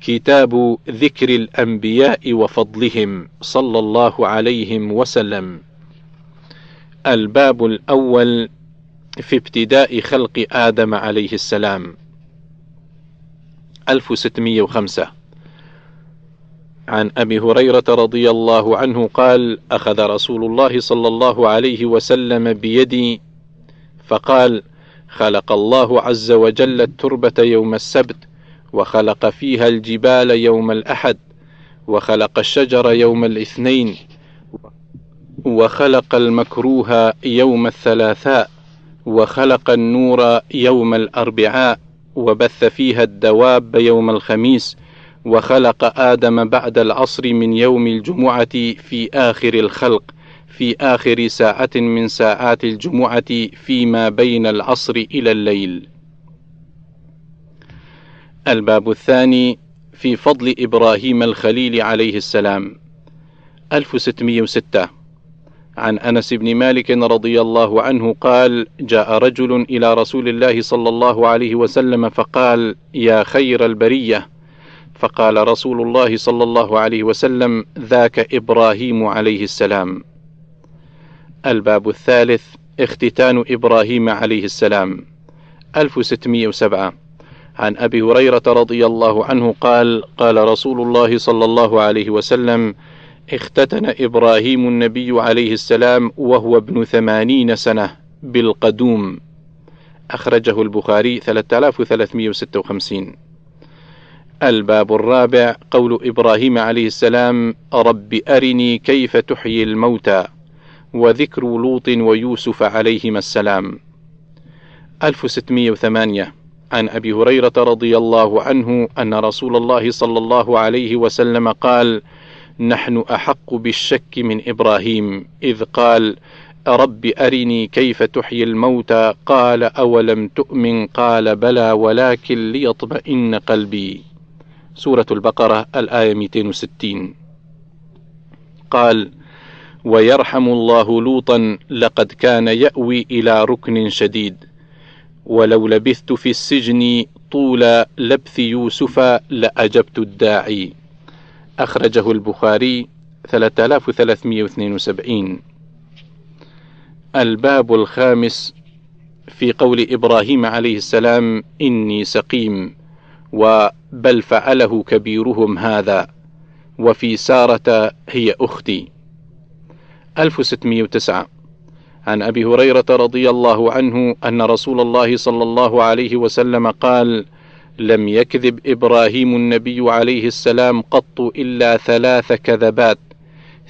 كتاب ذكر الأنبياء وفضلهم صلى الله عليهم وسلم. الباب الأول في ابتداء خلق آدم عليه السلام. 1605 عن أبي هريرة رضي الله عنه قال أخذ رسول الله صلى الله عليه وسلم بيدي فقال خلق الله عز وجل التربة يوم السبت وخلق فيها الجبال يوم الأحد وخلق الشجر يوم الاثنين وخلق المكروه يوم الثلاثاء وخلق النور يوم الأربعاء وبث فيها الدواب يوم الخميس وخلق آدم بعد العصر من يوم الجمعة في آخر الخلق في آخر ساعة من ساعات الجمعة فيما بين العصر إلى الليل. الباب الثاني في فضل إبراهيم الخليل عليه السلام. 1606 عن أنس بن مالك رضي الله عنه قال جاء رجل إلى رسول الله صلى الله عليه وسلم فقال يا خير البرية. فقال رسول الله صلى الله عليه وسلم ذاك إبراهيم عليه السلام. الباب الثالث اختتان إبراهيم عليه السلام. 1607 عن أبي هريرة رضي الله عنه قال قال رسول الله صلى الله عليه وسلم اختتن إبراهيم النبي عليه السلام وهو ابن ثمانين سنة بالقدوم أخرجه البخاري 3356 الباب الرابع قول إبراهيم عليه السلام رب أرني كيف تحيي الموتى وذكر لوط ويوسف عليهما السلام. 1608 عن أبي هريرة رضي الله عنه أن رسول الله صلى الله عليه وسلم قال نحن أحق بالشك من إبراهيم إذ قال رب أرني كيف تحيي الموتى؟ قال أولم تؤمن؟ قال بلى ولكن ليطمئن قلبي. سورة البقرة الآية 260 قال ويرحم الله لوطا لقد كان يأوي إلى ركن شديد. ولو لبثت في السجن طول لبث يوسف لأجبت الداعي. أخرجه البخاري 3372 الباب الخامس في قول إبراهيم عليه السلام إني سقيم وبل فعله كبيرهم هذا وفي سارة هي أختي. 1609 عن أبي هريرة رضي الله عنه أن رسول الله صلى الله عليه وسلم قال لم يكذب إبراهيم النبي عليه السلام قط إلا ثلاث كذبات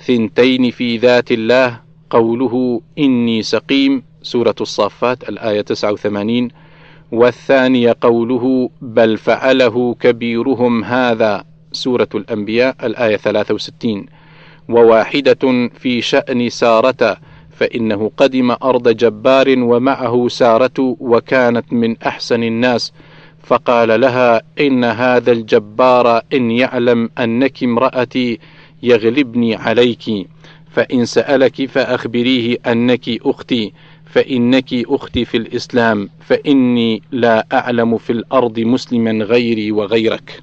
ثنتين في ذات الله قوله إني سقيم سورة الصافات الآية 89 والثاني قوله بل فعله كبيرهم هذا سورة الأنبياء الآية 63 وواحدة في شأن سارة فإنه قدم أرض جبار ومعه سارة وكانت من أحسن الناس فقال لها إن هذا الجبار إن يعلم أنك امرأتي يغلبني عليك فإن سألك فأخبريه أنك أختي فإنك أختي في الإسلام فإني لا أعلم في الأرض مسلما غيري وغيرك.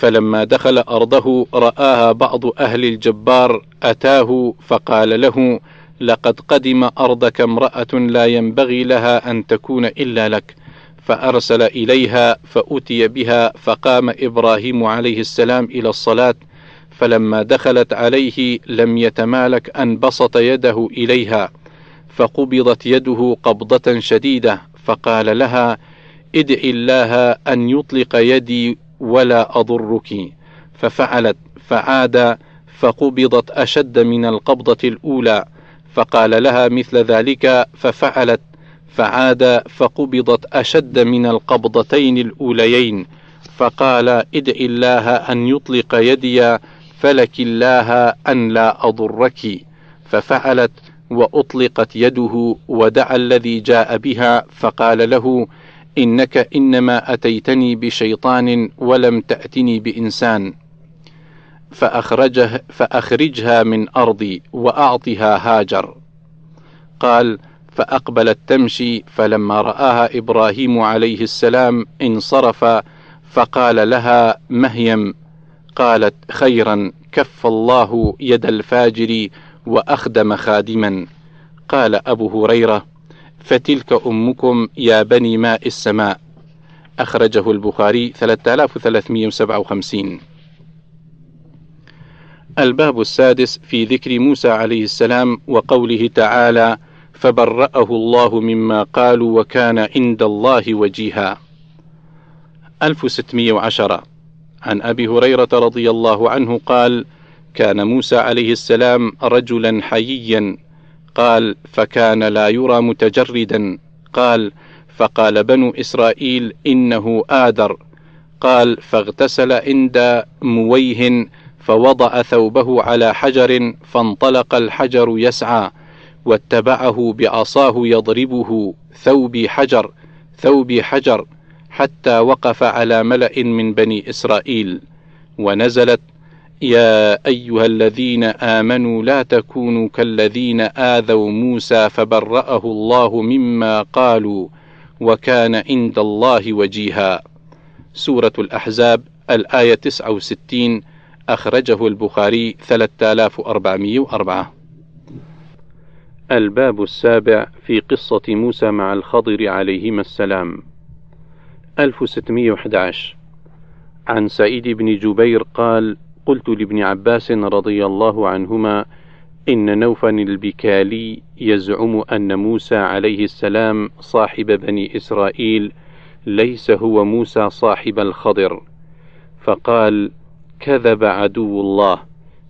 فلما دخل أرضه رآها بعض أهل الجبار أتاه فقال له لقد قدم أرضك امرأة لا ينبغي لها أن تكون إلا لك. فأرسل إليها فأتي بها فقام إبراهيم عليه السلام إلى الصلاة فلما دخلت عليه لم يتمالك أن بسط يده إليها فقبضت يده قبضة شديدة فقال لها ادع الله أن يطلق يدي ولا أضرك. ففعلت فعاد فقبضت أشد من القبضة الأولى. فقال لها مثل ذلك ففعلت. فعاد فقبضت أشد من القبضتين الأوليين. فقال ادع الله أن يطلق يدي فلك الله أن لا أضرك. ففعلت وأطلقت يده ودعا الذي جاء بها. فقال له إنك إنما أتيتني بشيطان ولم تأتني بإنسان فأخرجه فأخرجها من أرضي وأعطها هاجر. قال فأقبلت تمشي فلما رآها إبراهيم عليه السلام انصرف فقال لها مهيم؟ قالت خيرا كف الله يد الفاجر وأخدم خادما. قال أبو هريرة فتلك أمكم يا بني ماء السماء. أخرجه البخاري 3357 الباب السادس في ذكر موسى عليه السلام وقوله تعالى فبرأه الله مما قالوا وكان عند الله وجيها 1610 عن أبي هريرة رضي الله عنه قال كان موسى عليه السلام رجلا حييا قال فكان لا يرى متجردا. قال فقال بنو إسرائيل إنه آدر قال فاغتسل عند مويه فوضع ثوبه على حجر فانطلق الحجر يسعى واتبعه بعصاه يضربه ثوبي حجر ثوبي حجر حتى وقف على ملأ من بني إسرائيل. ونزلت يا أيها الذين آمنوا لا تكونوا كالذين آذوا موسى فبرأه الله مما قالوا وكان عند الله وجيها. سورة الأحزاب الآية 69 أخرجه البخاري 3404 الباب السابع في قصة موسى مع الخضر عليهما السلام. 1611 عن سعيد بن جبير قال قلت لابن عباس رضي الله عنهما إن نوفا البكالي يزعم أن موسى عليه السلام صاحب بني إسرائيل ليس هو موسى صاحب الخضر. فقال كذب عدو الله.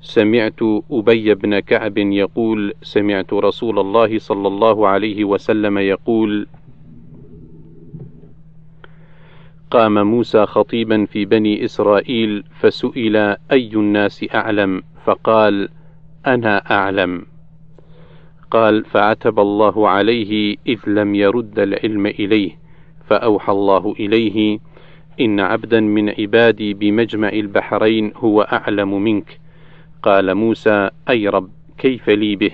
سمعت أبي بن كعب يقول سمعت رسول الله صلى الله عليه وسلم يقول قام موسى خطيبا في بني إسرائيل فسئل أي الناس أعلم؟ فقال أنا أعلم. قال فعتب الله عليه إذ لم يرد العلم إليه فأوحى الله إليه إن عبدا من عبادي بمجمع البحرين هو أعلم منك. قال موسى أي رب كيف لي به؟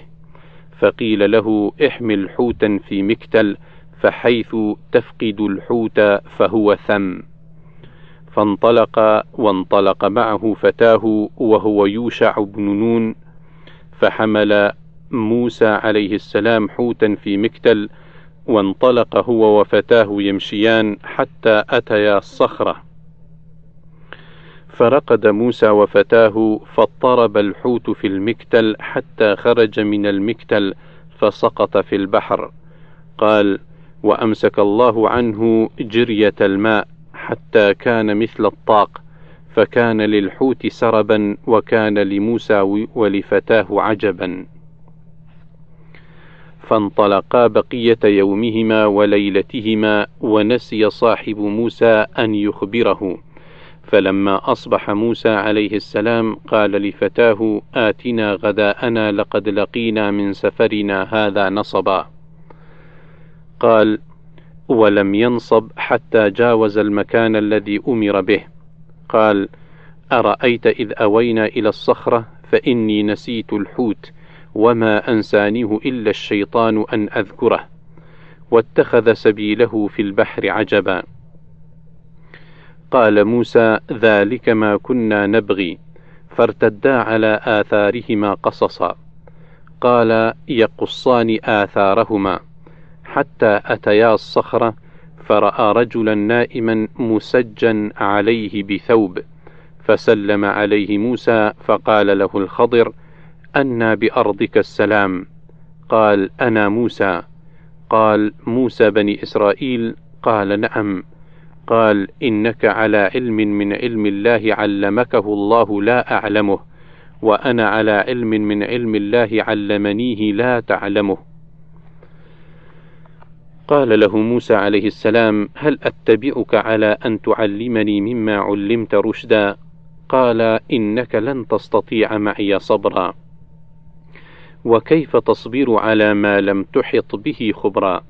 فقيل له احمل حوتا في مكتل فحيث تفقد الحوت فهو ثم. فانطلق وانطلق معه فتاه وهو يوشع بن نون فحمل موسى عليه السلام حوتا في مكتل وانطلق هو وفتاه يمشيان حتى أتيا الصخرة. فرقد موسى وفتاه فاضطرب الحوت في المكتل حتى خرج من المكتل فسقط في البحر. قال وأمسك الله عنه جرية الماء حتى كان مثل الطاق فكان للحوت سربا وكان لموسى ولفتاه عجبا. فانطلقا بقية يومهما وليلتهما ونسي صاحب موسى أن يخبره. فلما أصبح موسى عليه السلام قال لفتاه آتنا غداءنا لقد لقينا من سفرنا هذا نصبا. قال ولم ينصب حتى جاوز المكان الذي أمر به. قال أرأيت إذ أوينا إلى الصخرة فإني نسيت الحوت وما أنسانيه إلا الشيطان أن أذكره واتخذ سبيله في البحر عجبا. قال موسى ذلك ما كنا نبغي فارتدا على آثارهما قصصا. قال يقصان آثارهما. حتى أتيا الصخرة فرأى رجلا نائما مسجا عليه بثوب فسلم عليه موسى فقال له الخضر أنى بأرضك السلام. قال أنا موسى. قال موسى بني إسرائيل؟ قال نعم. قال إنك على علم من علم الله علمكه الله لا أعلمه وأنا على علم من علم الله علمنيه لا تعلمه. قال له موسى عليه السلام هل أتبعك على أن تعلمني مما علمت رشدا؟ قال إنك لن تستطيع معي صبرا. وكيف تصبر على ما لم تحط به خبرا؟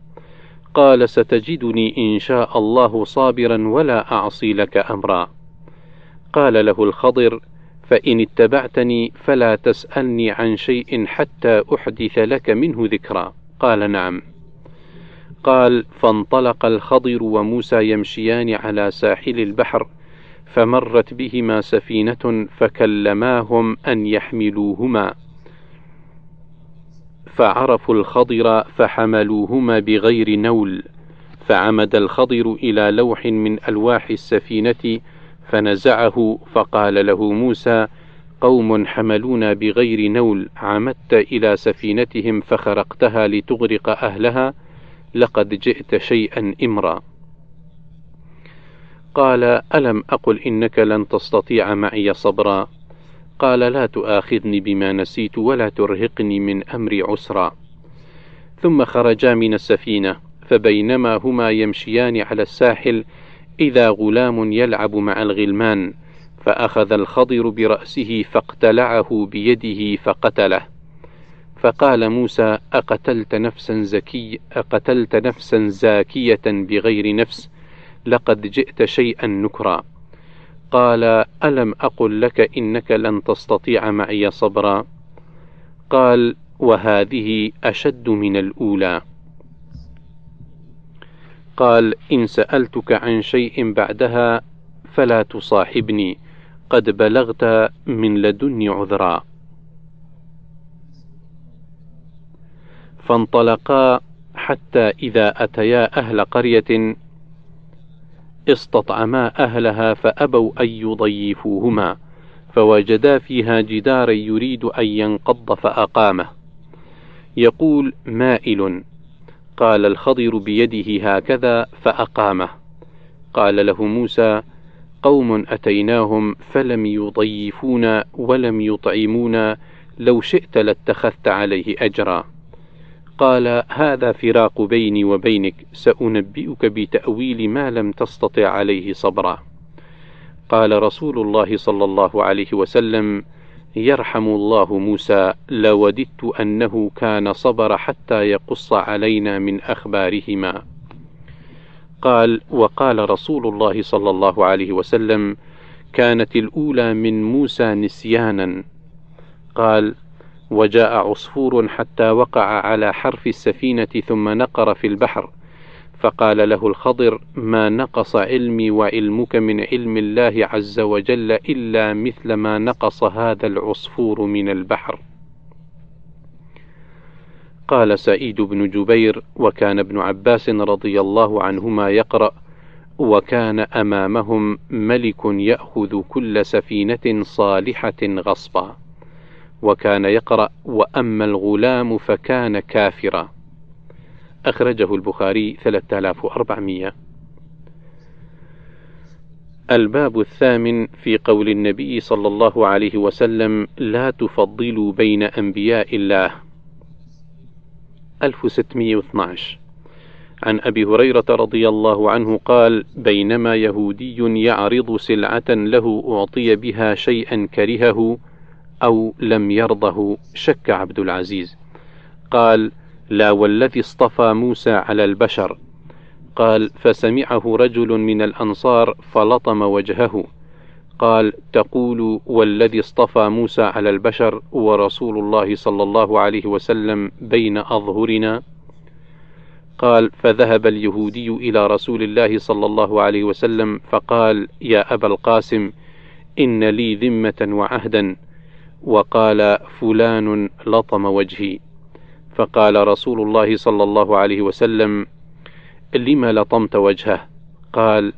قال ستجدني إن شاء الله صابرا ولا أعصي لك أمرا. قال له الخضر فإن اتبعتني فلا تسألني عن شيء حتى أحدث لك منه ذكرا. قال نعم. قال فانطلق الخضر وموسى يمشيان على ساحل البحر فمرت بهما سفينة فكلماهم أن يحملوهما. فعرفوا الخضر فحملوهما بغير نول فعمد الخضر إلى لوح من ألواح السفينة فنزعه فقال له موسى قوم حملونا بغير نول عمدت إلى سفينتهم فخرقتها لتغرق أهلها لقد جئت شيئا إمرا. قال ألم أقل إنك لن تستطيع معي صبرا؟ قال لا تؤاخذني بما نسيت ولا ترهقني من أمري عسرا. ثم خرجا من السفينة فبينما هما يمشيان على الساحل إذا غلام يلعب مع الغلمان فأخذ الخضر برأسه فاقتلعه بيده فقتله. فقال موسى أقتلت نفسا زكي أقتلت نفسا زاكية بغير نفس لقد جئت شيئا نكرا. قال ألم أقل لك إنك لن تستطيع معي صبرا؟ قال وهذه أشد من الأولى. قال إن سألتك عن شيء بعدها فلا تصاحبني قد بلغت من لدني عذرا. فانطلقا حتى إذا أتيا أهل قرية استطعما أهلها فأبوا أن يضيفوهما فوجدا فيها جدارا يريد أن ينقض فأقامه. يقول مائل. قال الخضر بيده هكذا فأقامه. قال له موسى قوم أتيناهم فلم يضيفونا ولم يطعمونا لو شئت لاتخذت عليه أجرا. قال هذا فراق بيني وبينك سأنبئك بتأويل ما لم تستطع عليه صبرا. قال رسول الله صلى الله عليه وسلم يرحم الله موسى لوددت أنه كان صبر حتى يقص علينا من أخبارهما. قال وقال رسول الله صلى الله عليه وسلم كانت الأولى من موسى نسيانا. قال وجاء عصفور حتى وقع على حرف السفينة ثم نقر في البحر. فقال له الخضر ما نقص علمي وعلمك من علم الله عز وجل إلا مثل ما نقص هذا العصفور من البحر. قال سعيد بن جبير وكان ابن عباس رضي الله عنهما يقرأ وكان أمامهم ملك يأخذ كل سفينة صالحة غصبا. وكان يقرأ وأما الغلام فكان كافرا. أخرجه البخاري 3400 الباب الثامن في قول النبي صلى الله عليه وسلم لا تفضلوا بين أنبياء الله. 1612 عن أبي هريرة رضي الله عنه قال بينما يهودي يعرض سلعة له أعطي بها شيئا كرهه أو لم يرضه شك عبد العزيز. قال لا والذي اصطفى موسى على البشر. قال فسمعه رجل من الأنصار فلطم وجهه. قال تقول والذي اصطفى موسى على البشر ورسول الله صلى الله عليه وسلم بين أظهرنا؟ قال فذهب اليهودي إلى رسول الله صلى الله عليه وسلم فقال يا أبا القاسم إن لي ذمة وعهدا وقال فلان لطم وجهي. فقال رسول الله صلى الله عليه وسلم لم لطمت وجهه؟ قال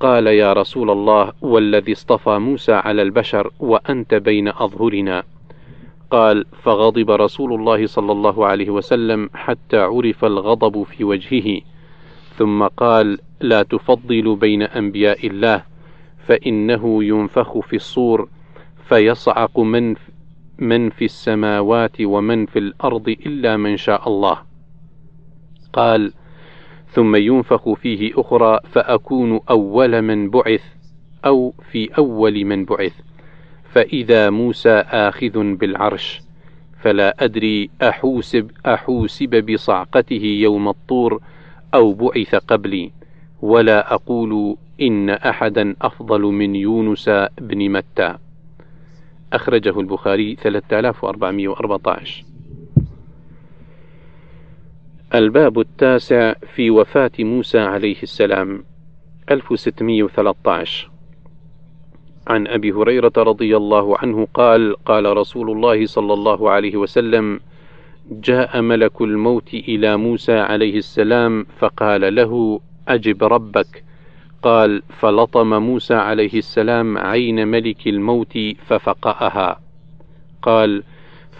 قال يا رسول الله والذي اصطفى موسى على البشر وأنت بين أظهرنا. قال فغضب رسول الله صلى الله عليه وسلم حتى عرف الغضب في وجهه. ثم قال لا تفضل بين أنبياء الله فإنه ينفخ في الصور فيصعق من من في السماوات ومن في الأرض إلا من شاء الله. قال ثم ينفخ فيه أخرى فأكون أول من بعث أو في أول من بعث. فإذا موسى آخذ بالعرش فلا أدري أحوسب أحوسب بصعقته يوم الطور أو بعث قبلي ولا أقول إن أحدا أفضل من يونس بن متى. أخرجه البخاري 3414 الباب التاسع في وفاة موسى عليه السلام 1613 عن أبي هريرة رضي الله عنه قال قال رسول الله صلى الله عليه وسلم جاء ملك الموت إلى موسى عليه السلام فقال له أجب ربك. قال فلطم موسى عليه السلام عين ملك الموت ففقأها. قال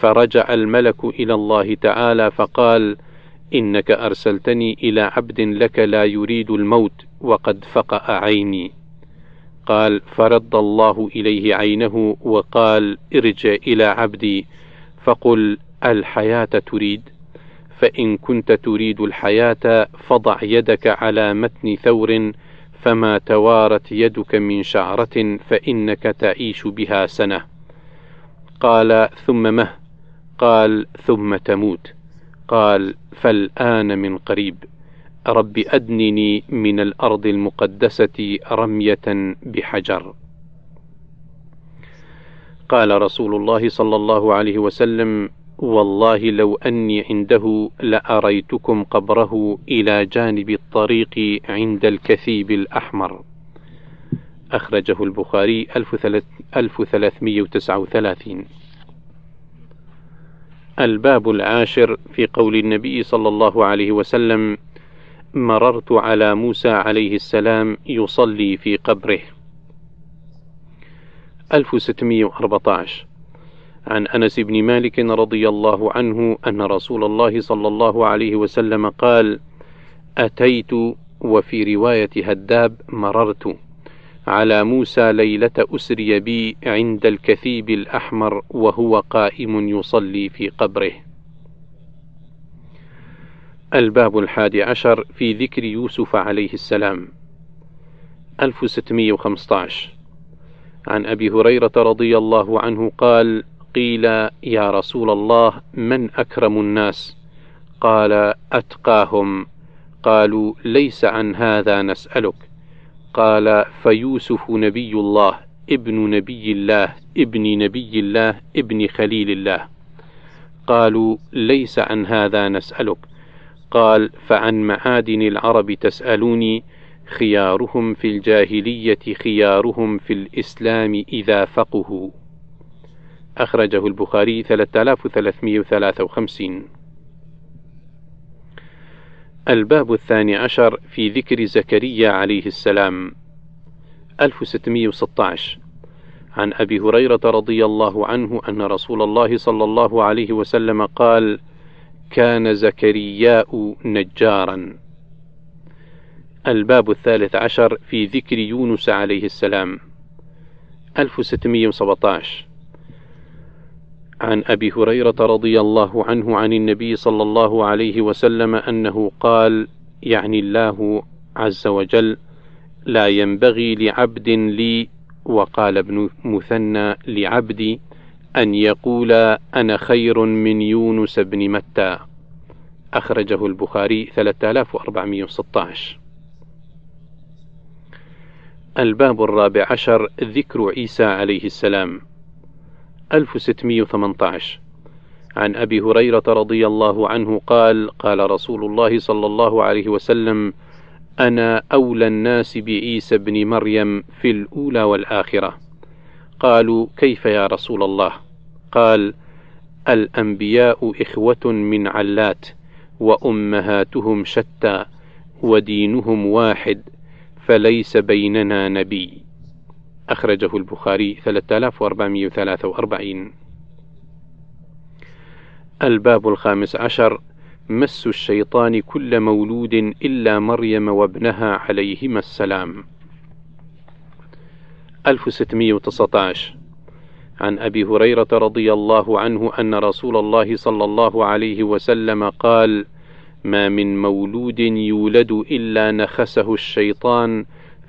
فرجع الملك إلى الله تعالى فقال إنك أرسلتني إلى عبد لك لا يريد الموت وقد فقأ عيني. قال فرد الله إليه عينه وقال ارجع إلى عبدي. فقل الحياة تريد؟ فإن كنت تريد الحياة فضع يدك على متن ثور فما توارت يدك من شعرة فإنك تعيش بها سنة. قال ثم مه قال ثم تموت قال فالآن من قريب. رب أدنني من الأرض المقدسة رمية بحجر. قال رسول الله صلى الله عليه وسلم والله لو أني عنده لأريتكم قبره إلى جانب الطريق عند الكثيب الأحمر. أخرجه البخاري 1339 الباب العاشر في قول النبي صلى الله عليه وسلم مررت على موسى عليه السلام يصلي في قبره. 1614 عن أنس بن مالك رضي الله عنه أن رسول الله صلى الله عليه وسلم قال أتيت وفي رواية هداب مررت على موسى ليلة أسري بي عند الكثيب الأحمر وهو قائم يصلي في قبره. الباب الحادي عشر في ذكر يوسف عليه السلام. 1615 عن أبي هريرة رضي الله عنه قال قيل يا رسول الله من أكرم الناس؟ قال أتقاهم. قالوا ليس عن هذا نسألك. قال فيوسف نبي الله ابن نبي الله ابن نبي الله ابن خليل الله. قالوا ليس عن هذا نسألك. قال فعن معادن العرب تسألوني خيارهم في الجاهلية خيارهم في الإسلام إذا فقهوا. أخرجه البخاري 3353 الباب الثاني عشر في ذكر زكريا عليه السلام. 1616 عن أبي هريرة رضي الله عنه أن رسول الله صلى الله عليه وسلم قال: كان زكرياء نجارا. الباب الثالث عشر في ذكر يونس عليه السلام. 1617 عن أبي هريرة رضي الله عنه عن النبي صلى الله عليه وسلم أنه قال يعني الله عز وجل لا ينبغي لعبد لي وقال ابن مثنى لعبدي أن يقول أنا خير من يونس بن متى. أخرجه البخاري 3416 الباب الرابع عشر ذكر عيسى عليه السلام. 1618 عن أبي هريرة رضي الله عنه قال قال رسول الله صلى الله عليه وسلم أنا أولى الناس بعيسى بن مريم في الأولى والآخرة. قالوا كيف يا رسول الله؟ قال الأنبياء إخوة من علات وأمهاتهم شتى ودينهم واحد فليس بيننا نبي. أخرجه البخاري 3443 الباب الخامس عشر مس الشيطان كل مولود إلا مريم وابنها عليهما السلام. 1619 عن أبي هريرة رضي الله عنه أن رسول الله صلى الله عليه وسلم قال: ما من مولود يولد إلا نخسه الشيطان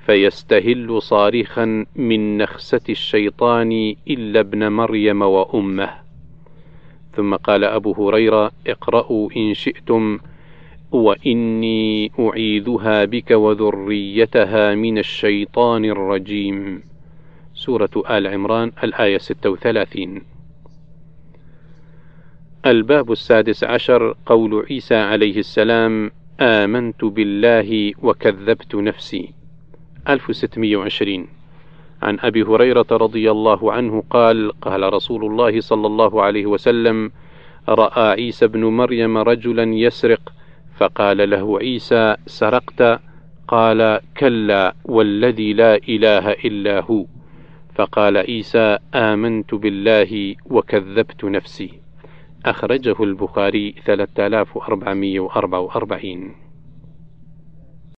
فيستهل صارخا من نخسة الشيطان إلا ابن مريم وأمه. ثم قال أبو هريرة: اقرأوا إن شئتم وإني أعيذها بك وذريتها من الشيطان الرجيم. سورة آل عمران الآية 36 الباب السادس عشر قول عيسى عليه السلام آمنت بالله وكذبت نفسي 1620 عن أبي هريرة رضي الله عنه قال قال رسول الله صلى الله عليه وسلم رأى عيسى بن مريم رجلا يسرق. فقال له عيسى سرقت. قال كلا والذي لا إله إلا هو. فقال عيسى آمنت بالله وكذبت نفسي. أخرجه البخاري 3444